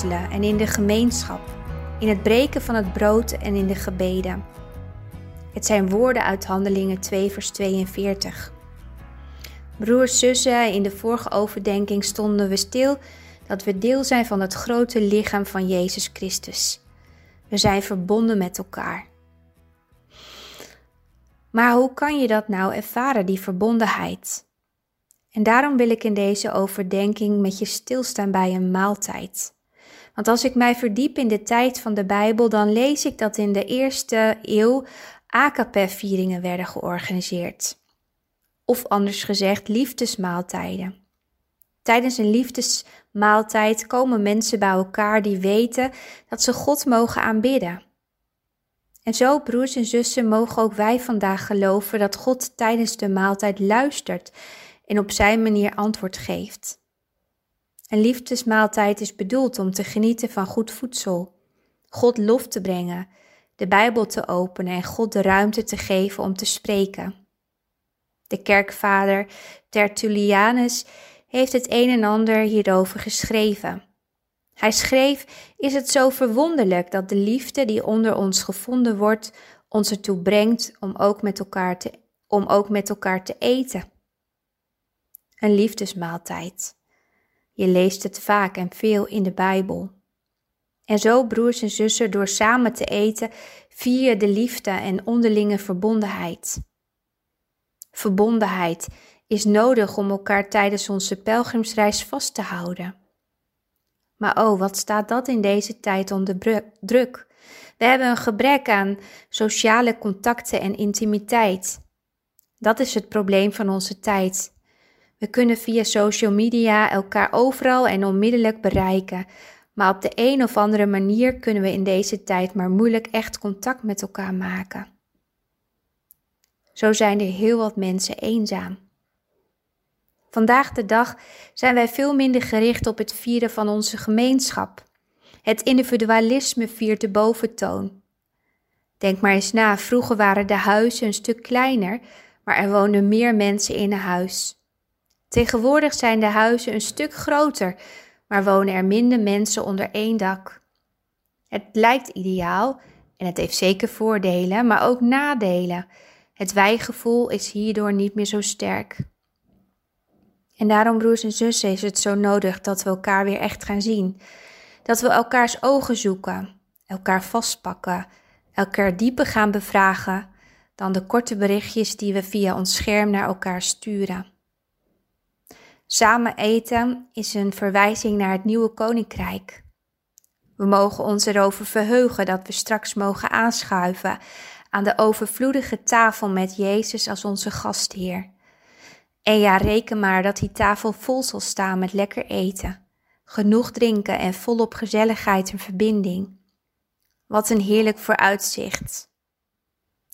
en in de gemeenschap, in het breken van het brood en in de gebeden. Het zijn woorden uit Handelingen 2, vers 42. Broers, zussen, in de vorige overdenking stonden we stil dat we deel zijn van het grote lichaam van Jezus Christus. We zijn verbonden met elkaar. Maar hoe kan je dat nou ervaren, die verbondenheid? En daarom wil ik in deze overdenking met je stilstaan bij een maaltijd. Want als ik mij verdiep in de tijd van de Bijbel, dan lees ik dat in de eerste eeuw AKP-vieringen werden georganiseerd. Of anders gezegd, liefdesmaaltijden. Tijdens een liefdesmaaltijd komen mensen bij elkaar die weten dat ze God mogen aanbidden. En zo, broers en zussen, mogen ook wij vandaag geloven dat God tijdens de maaltijd luistert en op zijn manier antwoord geeft. Een liefdesmaaltijd is bedoeld om te genieten van goed voedsel, God lof te brengen, de Bijbel te openen en God de ruimte te geven om te spreken. De kerkvader Tertullianus heeft het een en ander hierover geschreven. Hij schreef: Is het zo verwonderlijk dat de liefde die onder ons gevonden wordt, ons ertoe brengt om ook met elkaar te, om ook met elkaar te eten? Een liefdesmaaltijd. Je leest het vaak en veel in de Bijbel. En zo, broers en zussen, door samen te eten, vier de liefde en onderlinge verbondenheid. Verbondenheid is nodig om elkaar tijdens onze pelgrimsreis vast te houden. Maar oh, wat staat dat in deze tijd onder druk? We hebben een gebrek aan sociale contacten en intimiteit. Dat is het probleem van onze tijd. We kunnen via social media elkaar overal en onmiddellijk bereiken, maar op de een of andere manier kunnen we in deze tijd maar moeilijk echt contact met elkaar maken. Zo zijn er heel wat mensen eenzaam. Vandaag de dag zijn wij veel minder gericht op het vieren van onze gemeenschap. Het individualisme viert de boventoon. Denk maar eens na, vroeger waren de huizen een stuk kleiner, maar er woonden meer mensen in een huis. Tegenwoordig zijn de huizen een stuk groter, maar wonen er minder mensen onder één dak. Het lijkt ideaal en het heeft zeker voordelen, maar ook nadelen. Het wijgevoel is hierdoor niet meer zo sterk. En daarom, broers en zussen, is het zo nodig dat we elkaar weer echt gaan zien. Dat we elkaars ogen zoeken, elkaar vastpakken, elkaar dieper gaan bevragen dan de korte berichtjes die we via ons scherm naar elkaar sturen. Samen eten is een verwijzing naar het nieuwe koninkrijk. We mogen ons erover verheugen dat we straks mogen aanschuiven aan de overvloedige tafel met Jezus als onze gastheer. En ja, reken maar dat die tafel vol zal staan met lekker eten, genoeg drinken en volop gezelligheid en verbinding. Wat een heerlijk vooruitzicht.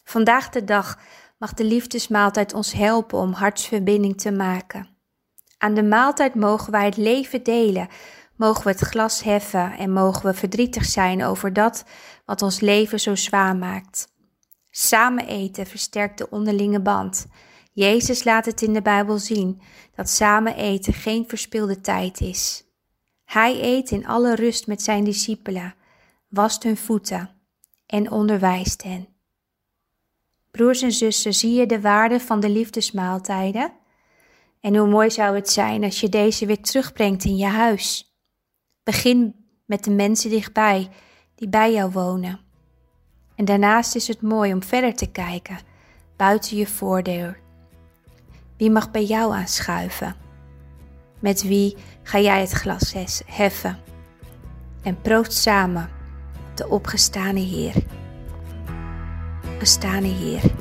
Vandaag de dag mag de liefdesmaaltijd ons helpen om hartsverbinding te maken. Aan de maaltijd mogen wij het leven delen, mogen we het glas heffen en mogen we verdrietig zijn over dat wat ons leven zo zwaar maakt. Samen eten versterkt de onderlinge band. Jezus laat het in de Bijbel zien dat samen eten geen verspilde tijd is. Hij eet in alle rust met zijn discipelen, wast hun voeten en onderwijst hen. Broers en zussen, zie je de waarde van de liefdesmaaltijden? En hoe mooi zou het zijn als je deze weer terugbrengt in je huis. Begin met de mensen dichtbij die bij jou wonen. En daarnaast is het mooi om verder te kijken, buiten je voordeur. Wie mag bij jou aanschuiven? Met wie ga jij het glas heffen? En proost samen de opgestane Heer. Gestane Heer.